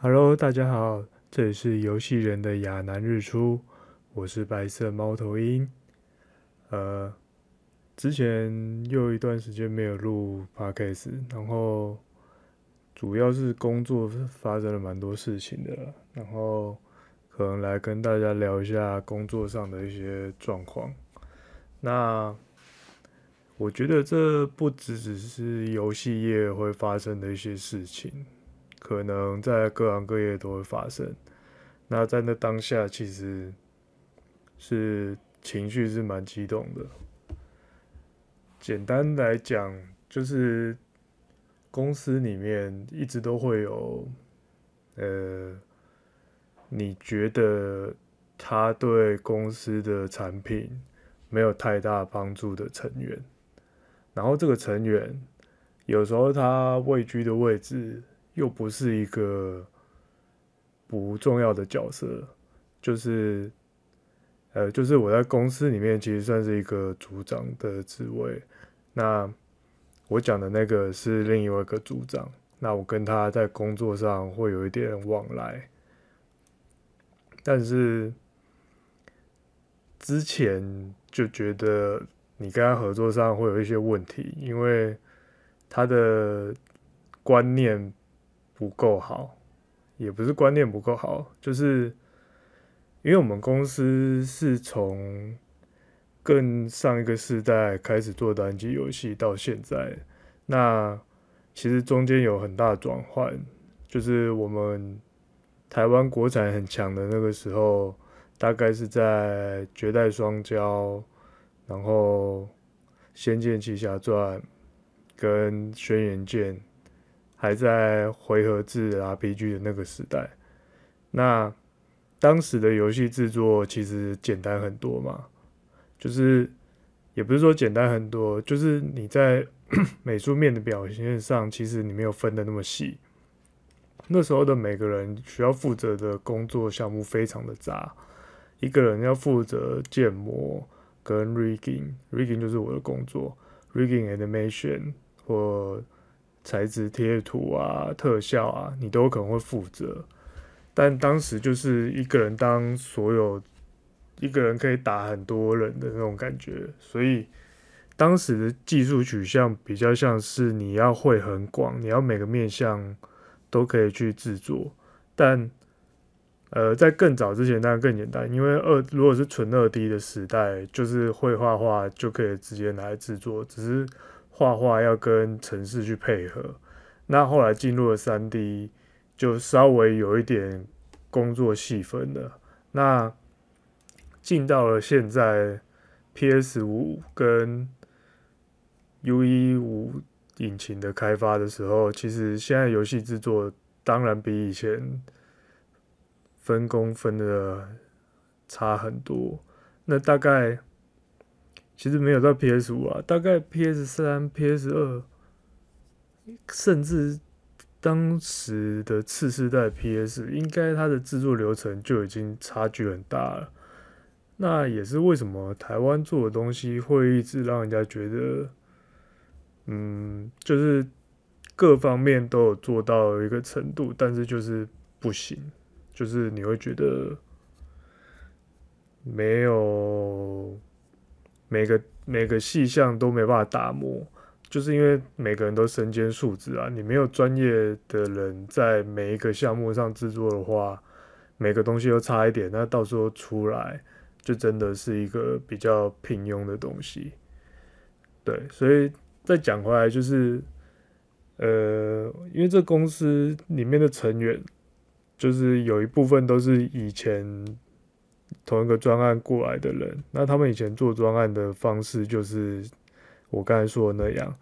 Hello，大家好，这里是游戏人的亚南日出，我是白色猫头鹰。呃，之前又一段时间没有录 Podcast，然后主要是工作发生了蛮多事情的，然后可能来跟大家聊一下工作上的一些状况。那我觉得这不只只是游戏业会发生的一些事情，可能在各行各业都会发生。那在那当下，其实是情绪是蛮激动的。简单来讲，就是公司里面一直都会有，呃，你觉得他对公司的产品没有太大帮助的成员。然后这个成员有时候他位居的位置又不是一个不重要的角色，就是呃，就是我在公司里面其实算是一个组长的职位。那我讲的那个是另外一个组长，那我跟他在工作上会有一点往来，但是之前就觉得。你跟他合作上会有一些问题，因为他的观念不够好，也不是观念不够好，就是因为我们公司是从更上一个世代开始做单机游戏到现在，那其实中间有很大的转换，就是我们台湾国产很强的那个时候，大概是在绝代双骄。然后，《仙剑奇侠传》跟《轩辕剑》还在回合制 RPG 的那个时代，那当时的游戏制作其实简单很多嘛，就是也不是说简单很多，就是你在美术面的表现上，其实你没有分的那么细。那时候的每个人需要负责的工作项目非常的杂，一个人要负责建模。跟 rigging，rigging 就是我的工作，rigging animation 或材质贴图啊、特效啊，你都可能会负责。但当时就是一个人当所有，一个人可以打很多人的那种感觉，所以当时的技术取向比较像是你要会很广，你要每个面向都可以去制作，但。呃，在更早之前当然更简单，因为二如果是纯二 D 的时代，就是会画画就可以直接拿来制作，只是画画要跟程式去配合。那后来进入了三 D，就稍微有一点工作细分了。那进到了现在 PS 五跟 UE 五引擎的开发的时候，其实现在游戏制作当然比以前。分工分的差很多，那大概其实没有到 PS 五啊，大概 PS 三、PS 二，甚至当时的次世代 PS，应该它的制作流程就已经差距很大了。那也是为什么台湾做的东西会一直让人家觉得，嗯，就是各方面都有做到一个程度，但是就是不行。就是你会觉得没有每个每个细项都没办法打磨，就是因为每个人都身兼数职啊。你没有专业的人在每一个项目上制作的话，每个东西都差一点，那到时候出来就真的是一个比较平庸的东西。对，所以再讲回来，就是呃，因为这公司里面的成员。就是有一部分都是以前同一个专案过来的人，那他们以前做专案的方式就是我刚才说的那样，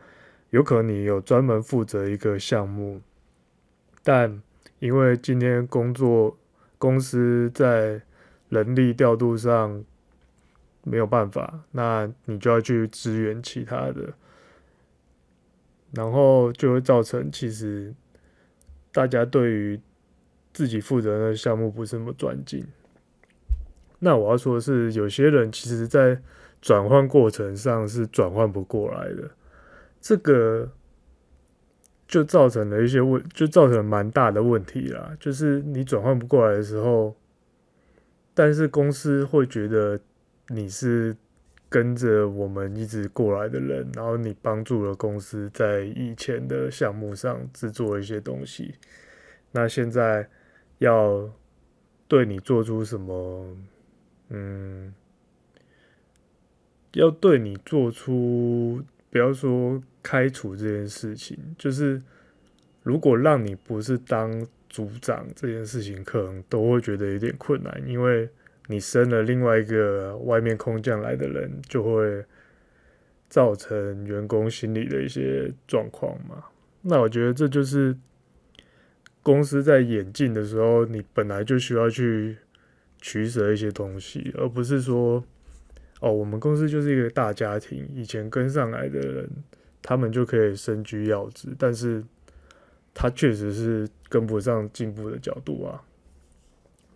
有可能你有专门负责一个项目，但因为今天工作公司在人力调度上没有办法，那你就要去支援其他的，然后就会造成其实大家对于自己负责的项目不是那么专精，那我要说的是，有些人其实在转换过程上是转换不过来的。这个就造成了一些问，就造成了蛮大的问题啦。就是你转换不过来的时候，但是公司会觉得你是跟着我们一直过来的人，然后你帮助了公司在以前的项目上制作一些东西，那现在要对你做出什么？嗯，要对你做出，不要说。开除这件事情，就是如果让你不是当组长这件事情，可能都会觉得有点困难，因为你升了另外一个外面空降来的人，就会造成员工心理的一些状况嘛。那我觉得这就是公司在演进的时候，你本来就需要去取舍一些东西，而不是说哦，我们公司就是一个大家庭，以前跟上来的人。他们就可以身居要职，但是他确实是跟不上进步的角度啊。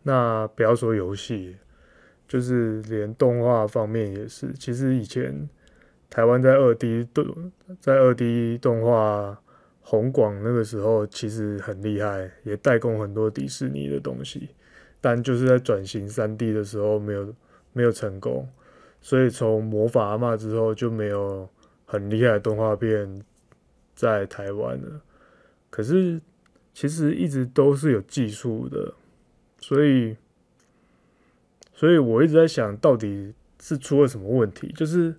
那不要说游戏，就是连动画方面也是。其实以前台湾在二 D 动，在二 D 动画红广那个时候，其实很厉害，也代工很多迪士尼的东西。但就是在转型三 D 的时候，没有没有成功，所以从魔法阿嬷之后就没有。很厉害的动画片在台湾了，可是其实一直都是有技术的，所以，所以我一直在想到底是出了什么问题？就是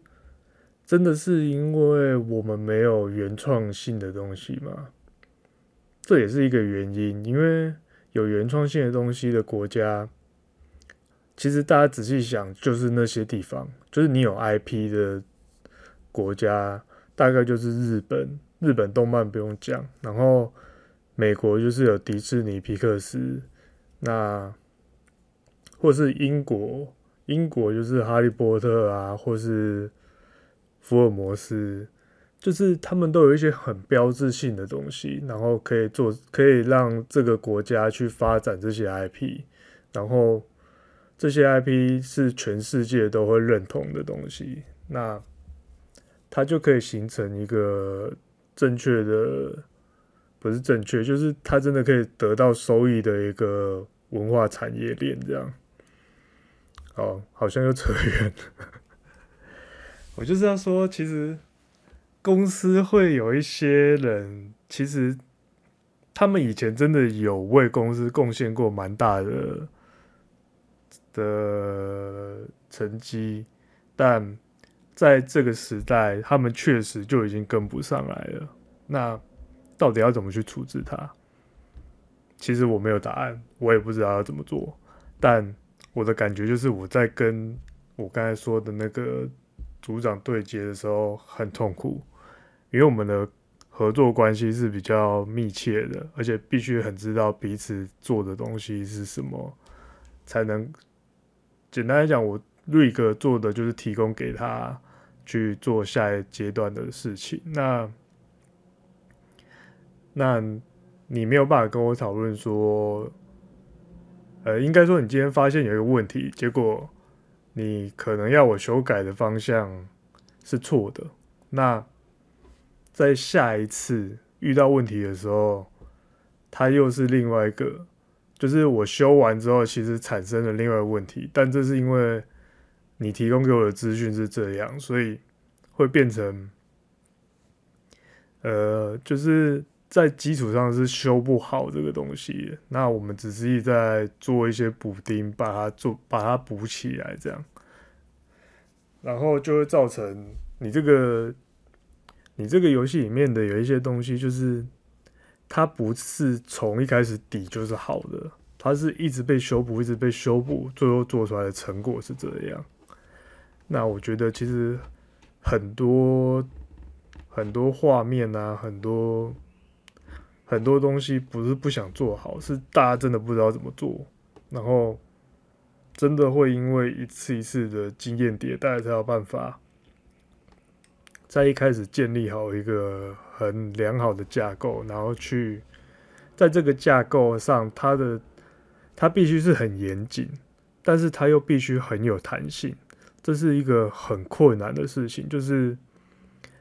真的是因为我们没有原创性的东西吗？这也是一个原因，因为有原创性的东西的国家，其实大家仔细想，就是那些地方，就是你有 IP 的。国家大概就是日本，日本动漫不用讲，然后美国就是有迪士尼、皮克斯，那或是英国，英国就是哈利波特啊，或是福尔摩斯，就是他们都有一些很标志性的东西，然后可以做，可以让这个国家去发展这些 IP，然后这些 IP 是全世界都会认同的东西，那。它就可以形成一个正确的，不是正确，就是它真的可以得到收益的一个文化产业链，这样。哦，好像又扯远了。我就是要说，其实公司会有一些人，其实他们以前真的有为公司贡献过蛮大的的成绩，但。在这个时代，他们确实就已经跟不上来了。那到底要怎么去处置他？其实我没有答案，我也不知道要怎么做。但我的感觉就是，我在跟我刚才说的那个组长对接的时候很痛苦，因为我们的合作关系是比较密切的，而且必须很知道彼此做的东西是什么，才能简单来讲，我瑞哥做的就是提供给他。去做下一阶段的事情，那那你没有办法跟我讨论说，呃，应该说你今天发现有一个问题，结果你可能要我修改的方向是错的，那在下一次遇到问题的时候，它又是另外一个，就是我修完之后，其实产生了另外一个问题，但这是因为。你提供给我的资讯是这样，所以会变成，呃，就是在基础上是修不好这个东西。那我们只是在做一些补丁，把它做把它补起来，这样，然后就会造成你这个你这个游戏里面的有一些东西，就是它不是从一开始底就是好的，它是一直被修补，一直被修补，最后做出来的成果是这样。那我觉得其实很多很多画面啊，很多很多东西不是不想做好，是大家真的不知道怎么做，然后真的会因为一次一次的经验迭代才有办法，在一开始建立好一个很良好的架构，然后去在这个架构上，它的它必须是很严谨，但是它又必须很有弹性。这是一个很困难的事情，就是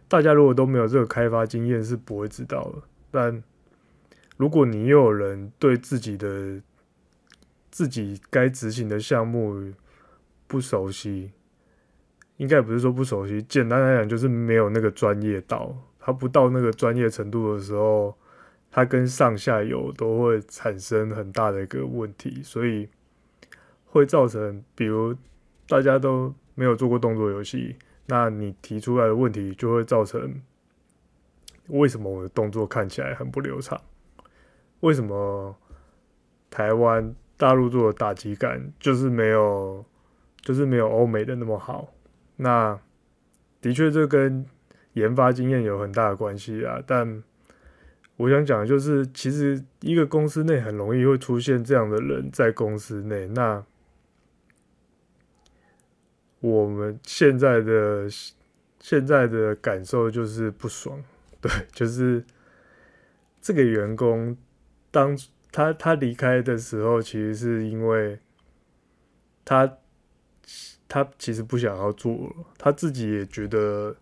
大家如果都没有这个开发经验，是不会知道的。但如果你又有人对自己的自己该执行的项目不熟悉，应该不是说不熟悉，简单来讲就是没有那个专业到，他不到那个专业程度的时候，他跟上下游都会产生很大的一个问题，所以会造成，比如大家都没有做过动作游戏，那你提出来的问题就会造成，为什么我的动作看起来很不流畅？为什么台湾大陆做的打击感就是没有，就是没有欧美的那么好？那的确这跟研发经验有很大的关系啊。但我想讲的就是，其实一个公司内很容易会出现这样的人在公司内。那我们现在的现在的感受就是不爽，对，就是这个员工。当他他离开的时候，其实是因为他他其实不想要做了，他自己也觉得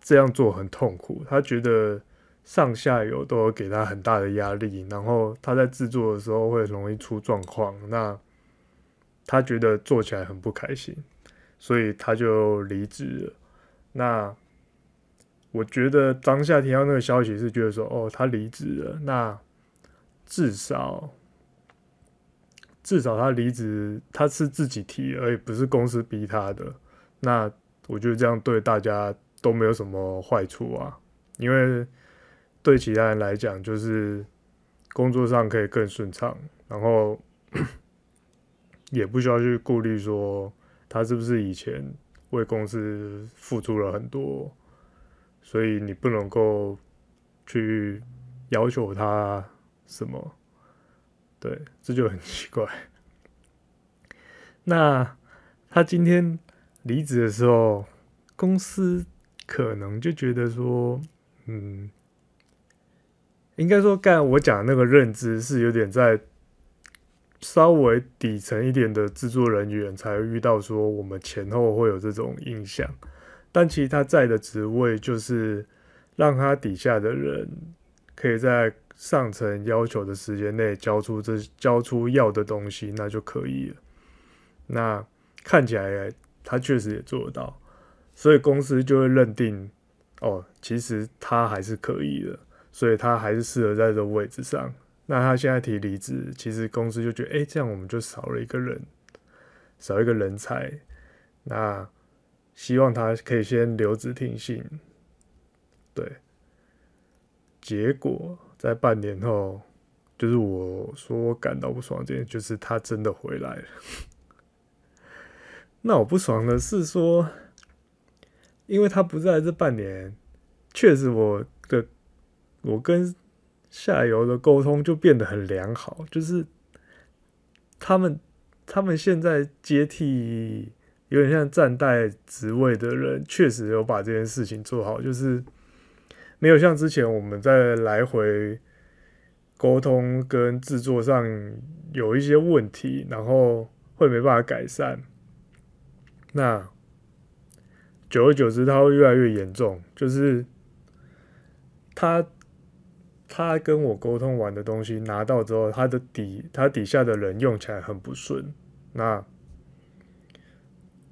这样做很痛苦，他觉得上下游都有给他很大的压力，然后他在制作的时候会容易出状况，那他觉得做起来很不开心，所以他就离职了。那我觉得当下听到那个消息是觉得说，哦，他离职了，那。至少，至少他离职，他是自己提，而不是公司逼他的。那我觉得这样对大家都没有什么坏处啊，因为对其他人来讲，就是工作上可以更顺畅，然后 也不需要去顾虑说他是不是以前为公司付出了很多，所以你不能够去要求他。什么？对，这就很奇怪。那他今天离职的时候，公司可能就觉得说，嗯，应该说，刚才我讲那个认知是有点在稍微底层一点的制作人员才会遇到，说我们前后会有这种印象。但其实他在的职位就是让他底下的人可以在。上层要求的时间内交出这交出要的东西，那就可以了。那看起来他确实也做得到，所以公司就会认定哦，其实他还是可以的，所以他还是适合在这个位置上。那他现在提离职，其实公司就觉得，哎，这样我们就少了一个人，少一个人才。那希望他可以先留职停薪。对，结果。在半年后，就是我说我感到不爽这件，就是他真的回来了。那我不爽的是说，因为他不在这半年，确实我的我跟下游的沟通就变得很良好，就是他们他们现在接替有点像暂代职位的人，确实有把这件事情做好，就是。没有像之前我们在来回沟通跟制作上有一些问题，然后会没办法改善。那久而久之，它会越来越严重。就是他他跟我沟通完的东西拿到之后，他的底他底下的人用起来很不顺，那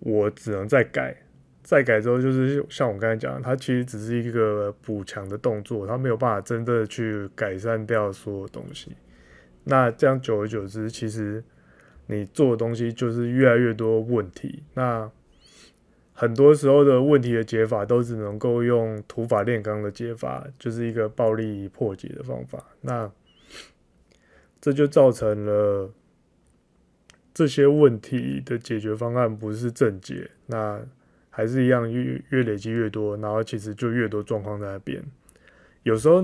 我只能再改。再改之后，就是像我刚才讲，它其实只是一个补强的动作，它没有办法真的去改善掉所有东西。那这样久而久之，其实你做的东西就是越来越多问题。那很多时候的问题的解法，都只能够用土法炼钢的解法，就是一个暴力破解的方法。那这就造成了这些问题的解决方案不是正解。那还是一样，越越累积越多，然后其实就越多状况在那边。有时候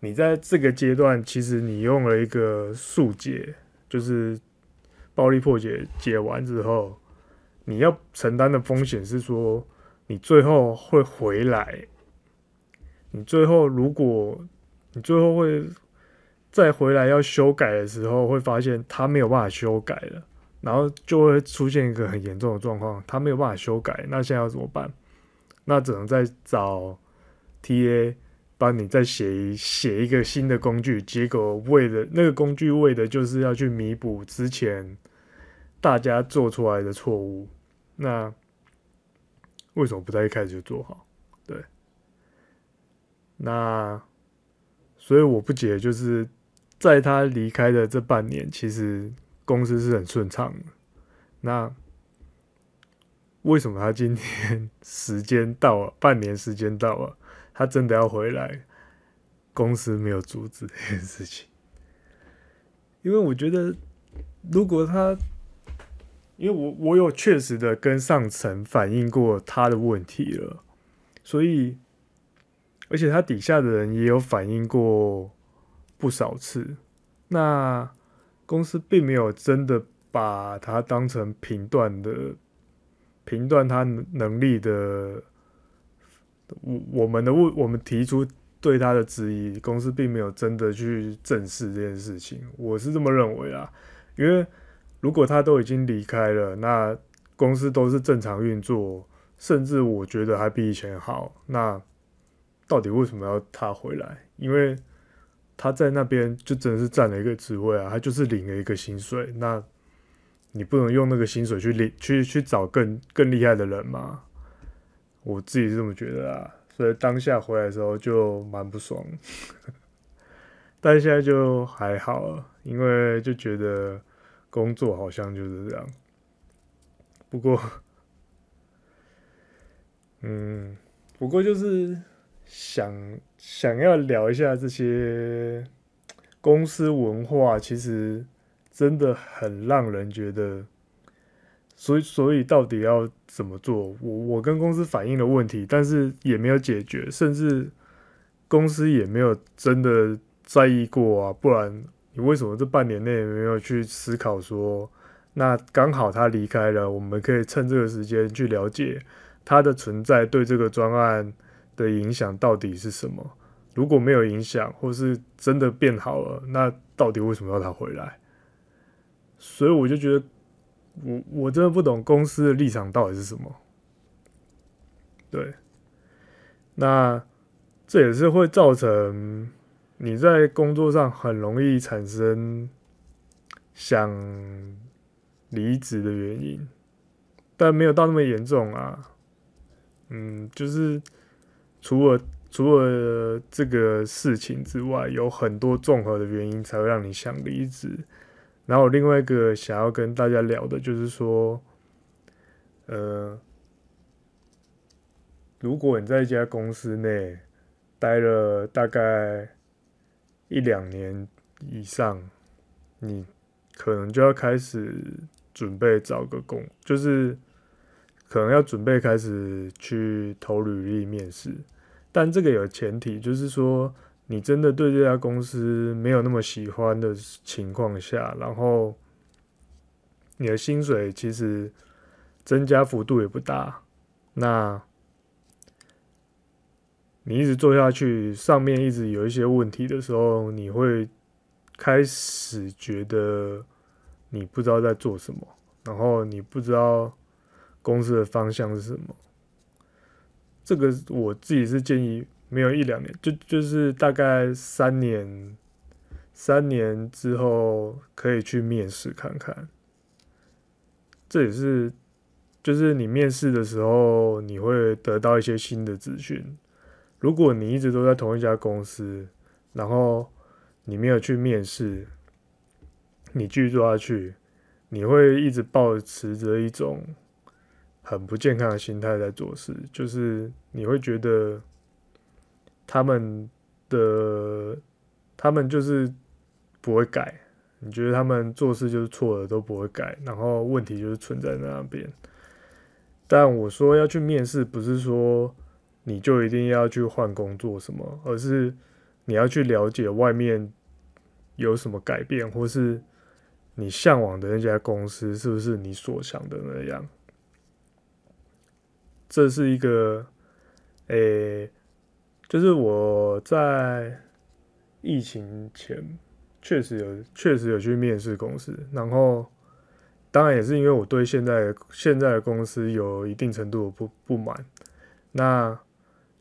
你在这个阶段，其实你用了一个速解，就是暴力破解，解完之后，你要承担的风险是说，你最后会回来。你最后，如果你最后会再回来要修改的时候，会发现它没有办法修改了。然后就会出现一个很严重的状况，他没有办法修改，那现在要怎么办？那只能再找 TA 帮你再写一写一个新的工具，结果为了那个工具为的就是要去弥补之前大家做出来的错误，那为什么不在一开始就做好？对，那所以我不解，就是在他离开的这半年，其实公司是很顺畅的，那。为什么他今天 时间到了，半年时间到了，他真的要回来？公司没有阻止这件事情，因为我觉得，如果他，因为我我有确实的跟上层反映过他的问题了，所以，而且他底下的人也有反映过不少次，那公司并没有真的把他当成评断的。评断他能力的，我我们的问，我们提出对他的质疑，公司并没有真的去正视这件事情，我是这么认为啊。因为如果他都已经离开了，那公司都是正常运作，甚至我觉得还比以前好，那到底为什么要他回来？因为他在那边就真的是占了一个职位啊，他就是领了一个薪水，那。你不能用那个薪水去领去去找更更厉害的人吗？我自己是这么觉得啊，所以当下回来的时候就蛮不爽，但现在就还好了，因为就觉得工作好像就是这样。不过，嗯，不过就是想想要聊一下这些公司文化，其实。真的很让人觉得，所以所以到底要怎么做？我我跟公司反映了问题，但是也没有解决，甚至公司也没有真的在意过啊。不然你为什么这半年内没有去思考说，那刚好他离开了，我们可以趁这个时间去了解他的存在对这个专案的影响到底是什么？如果没有影响，或是真的变好了，那到底为什么要他回来？所以我就觉得我，我真的不懂公司的立场到底是什么。对，那这也是会造成你在工作上很容易产生想离职的原因，但没有到那么严重啊。嗯，就是除了除了这个事情之外，有很多综合的原因才会让你想离职。然后另外一个想要跟大家聊的就是说，呃，如果你在一家公司内待了大概一两年以上，你可能就要开始准备找个工，就是可能要准备开始去投履历面试，但这个有前提，就是说。你真的对这家公司没有那么喜欢的情况下，然后你的薪水其实增加幅度也不大，那你一直做下去，上面一直有一些问题的时候，你会开始觉得你不知道在做什么，然后你不知道公司的方向是什么。这个我自己是建议。没有一两年，就就是大概三年，三年之后可以去面试看看。这也是，就是你面试的时候，你会得到一些新的资讯。如果你一直都在同一家公司，然后你没有去面试，你继续做下去，你会一直保持着一种很不健康的心态在做事，就是你会觉得。他们的他们就是不会改，你觉得他们做事就是错的都不会改，然后问题就是存在那边。但我说要去面试，不是说你就一定要去换工作什么，而是你要去了解外面有什么改变，或是你向往的那家公司是不是你所想的那样。这是一个，诶、就是我在疫情前确实有确实有去面试公司，然后当然也是因为我对现在现在的公司有一定程度的不不满，那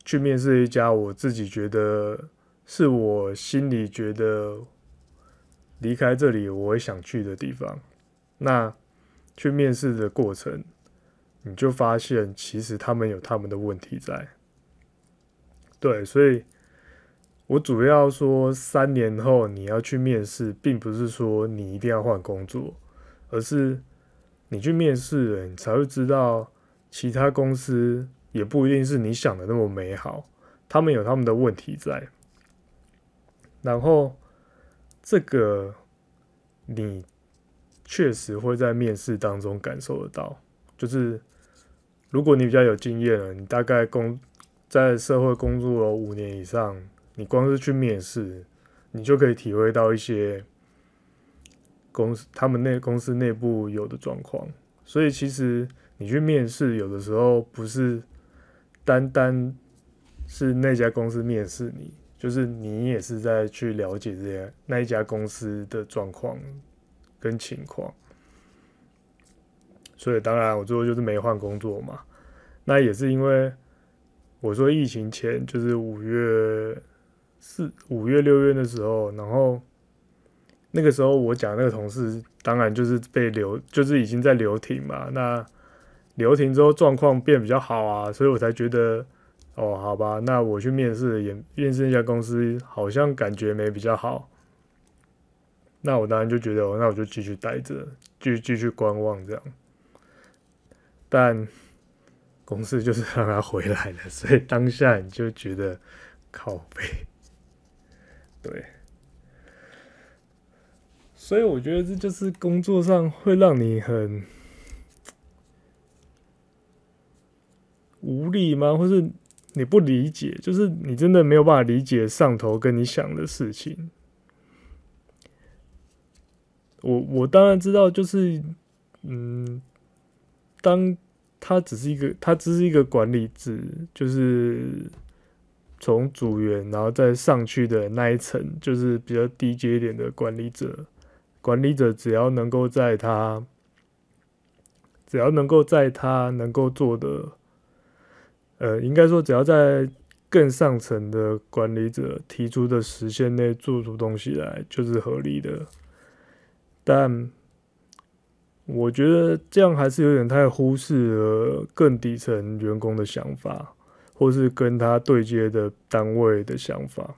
去面试一家我自己觉得是我心里觉得离开这里我会想去的地方。那去面试的过程，你就发现其实他们有他们的问题在。对，所以我主要说三年后你要去面试，并不是说你一定要换工作，而是你去面试了，你才会知道其他公司。也不一定是你想的那么美好，他们有他们的问题在。然后，这个你确实会在面试当中感受得到，就是如果你比较有经验了，你大概工在社会工作了五年以上，你光是去面试，你就可以体会到一些公司他们内公司内部有的状况。所以，其实你去面试，有的时候不是。单单是那家公司面试你，就是你也是在去了解这些那一家公司的状况跟情况。所以当然我最后就是没换工作嘛。那也是因为我说疫情前就是五月四、五月六月的时候，然后那个时候我讲那个同事，当然就是被留，就是已经在留停嘛。那留停之后状况变比较好啊，所以我才觉得，哦，好吧，那我去面试也面试一家公司，好像感觉没比较好。那我当然就觉得，那我就继续待着，继续继续观望这样。但公司就是让他回来了，所以当下你就觉得靠背，对。所以我觉得这就是工作上会让你很。无力吗？或是你不理解？就是你真的没有办法理解上头跟你想的事情。我我当然知道，就是嗯，当他只是一个，他只是一个管理制，就是从组员然后再上去的那一层，就是比较低阶一点的管理者。管理者只要能够在他，只要能够在他能够做的。呃，应该说，只要在更上层的管理者提出的时限内做出东西来，就是合理的。但我觉得这样还是有点太忽视了更底层员工的想法，或是跟他对接的单位的想法。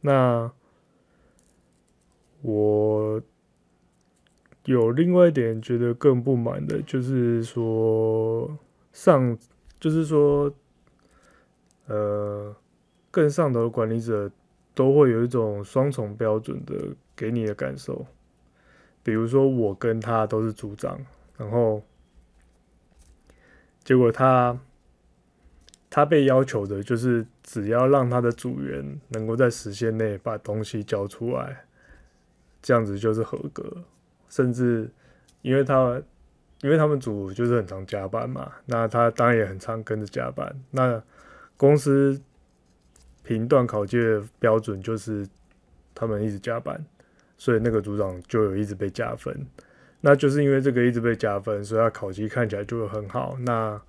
那我有另外一点觉得更不满的，就是说上。就是说，呃，更上头的管理者都会有一种双重标准的给你的感受。比如说，我跟他都是组长，然后结果他他被要求的就是只要让他的组员能够在时限内把东西交出来，这样子就是合格。甚至因为他。因为他们组就是很常加班嘛，那他当然也很常跟着加班。那公司评断考绩的标准就是他们一直加班，所以那个组长就有一直被加分。那就是因为这个一直被加分，所以他考绩看起来就会很好。那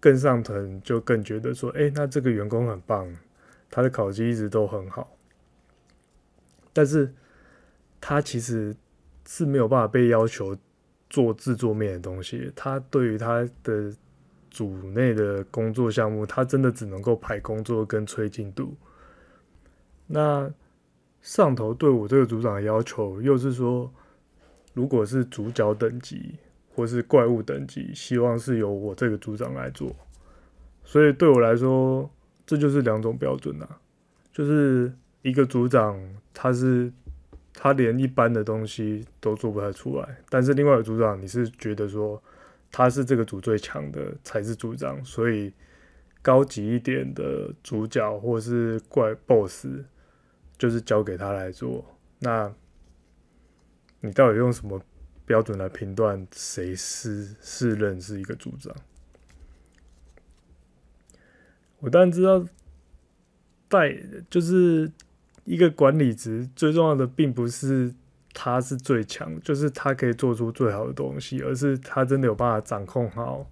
更上层就更觉得说，哎，那这个员工很棒，他的考绩一直都很好。但是他其实是没有办法被要求。做制作面的东西，他对于他的组内的工作项目，他真的只能够排工作跟催进度。那上头对我这个组长的要求，又是说，如果是主角等级或是怪物等级，希望是由我这个组长来做。所以对我来说，这就是两种标准啊，就是一个组长他是。他连一般的东西都做不太出来，但是另外一个组长，你是觉得说他是这个组最强的才是组长，所以高级一点的主角或是怪 BOSS 就是交给他来做。那你到底用什么标准来评断谁是是任是一个组长？我当然知道带就是。一个管理职最重要的，并不是他是最强，就是他可以做出最好的东西，而是他真的有办法掌控好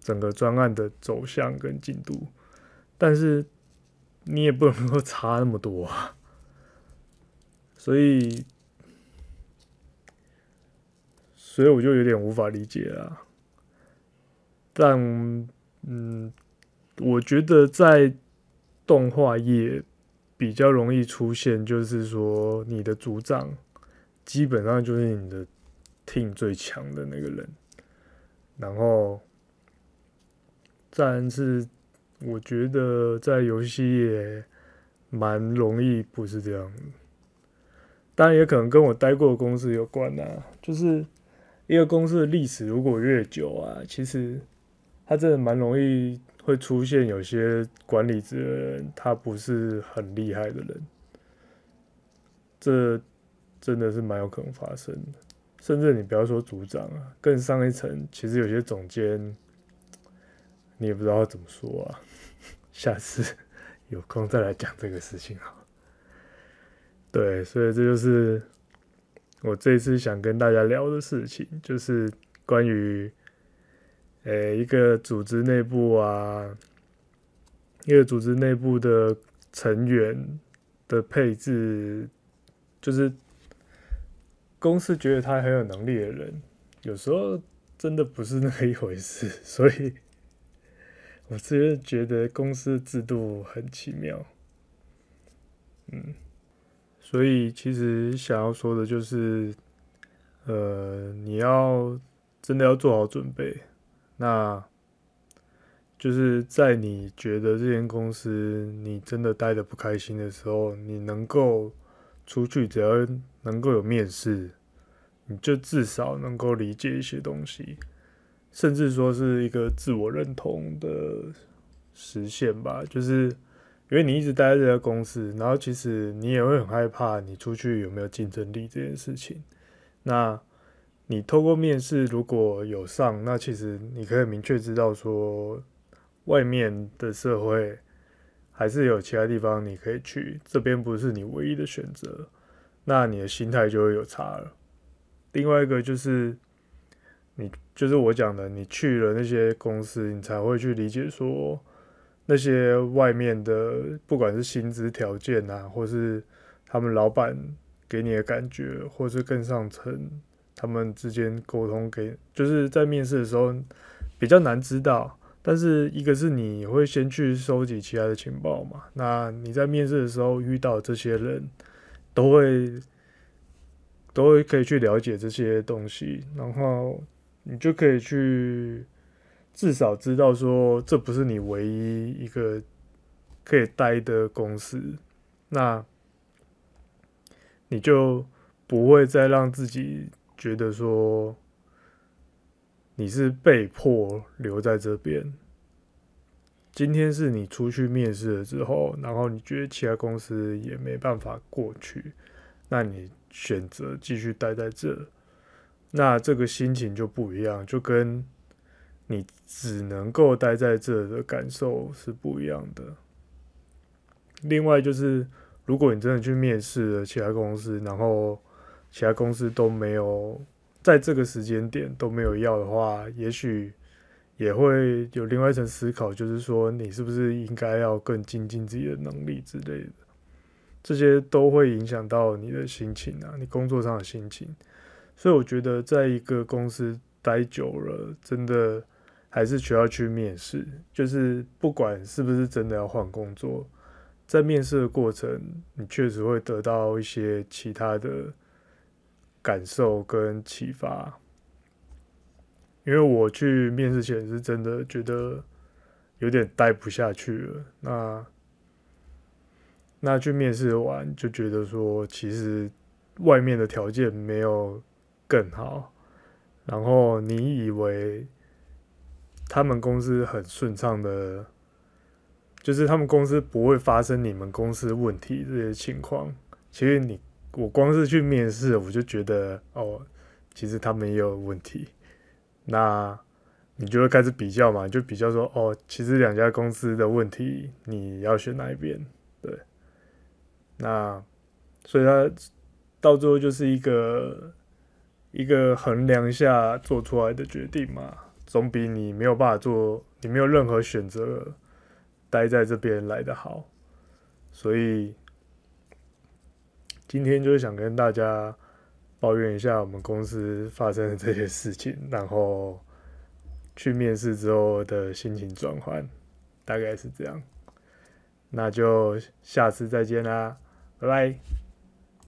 整个专案的走向跟进度，但是你也不能够差那么多啊，所以，所以我就有点无法理解了。但，嗯，我觉得在动画业比较容易出现，就是说你的组长基本上就是你的 team 最强的那个人，然后。但是，我觉得在游戏业蛮容易，不是这样。当然，也可能跟我待过的公司有关啊。就是一个公司的历史如果越久啊，其实它真的蛮容易会出现有些管理职人，他不是很厉害的人。这真的是蛮有可能发生的。甚至你不要说组长啊，更上一层，其实有些总监。你也不知道怎么说啊，下次有空再来讲这个事情好。对，所以这就是我这次想跟大家聊的事情，就是关于诶、一个组织内部啊，一个组织内部的成员的配置，就是公司觉得他很有能力的人，有时候真的不是那么一回事，所以。我只是觉得公司制度很奇妙，所以其实想要说的就是，呃，你要真的要做好准备，那就是在你觉得这间公司你真的待的不开心的时候，你能够出去，只要能够有面试，你就至少能够理解一些东西。甚至说是一个自我认同的实现吧，就是因为你一直待在这家公司，然后其实你也会很害怕你出去有没有竞争力这件事情。那你透过面试如果有上，那其实你可以明确知道说，外面的社会还是有其他地方你可以去，这边不是你唯一的选择，那你的心态就会有差了。另外一个就是。你就是我讲的，你去了那些公司，你才会去理解说那些外面的，不管是薪资条件啊，或是他们老板给你的感觉，或是更上层他们之间沟通给，就是在面试的时候比较难知道。但是一个是你会先去收集其他的情报嘛，那你在面试的时候遇到这些人都会都会可以去了解这些东西，然后。你就可以去至少知道说，这不是你唯一一个可以待的公司，那你就不会再让自己觉得说你是被迫留在这边。今天是你出去面试了之后，然后你觉得其他公司也没办法过去，那你选择继续待在这。那这个心情就不一样，就跟你只能够待在这的感受是不一样的。另外就是，如果你真的去面试了其他公司，然后其他公司都没有在这个时间点都没有要的话，也许也会有另外一层思考，就是说你是不是应该要更精进自己的能力之类的。这些都会影响到你的心情啊，你工作上的心情。所以我觉得，在一个公司待久了，真的还是需要去面试。就是不管是不是真的要换工作，在面试的过程，你确实会得到一些其他的感受跟启发。因为我去面试前是真的觉得有点待不下去了。那那去面试完，就觉得说，其实外面的条件没有。更好，然后你以为他们公司很顺畅的，就是他们公司不会发生你们公司问题这些情况。其实你我光是去面试，我就觉得哦，其实他们也有问题。那你就会开始比较嘛，就比较说哦，其实两家公司的问题，你要选哪一边？对，那所以他到最后就是一个。一个衡量下做出来的决定嘛，总比你没有办法做，你没有任何选择，待在这边来的好。所以今天就是想跟大家抱怨一下我们公司发生的这些事情，然后去面试之后的心情转换，大概是这样。那就下次再见啦，拜拜。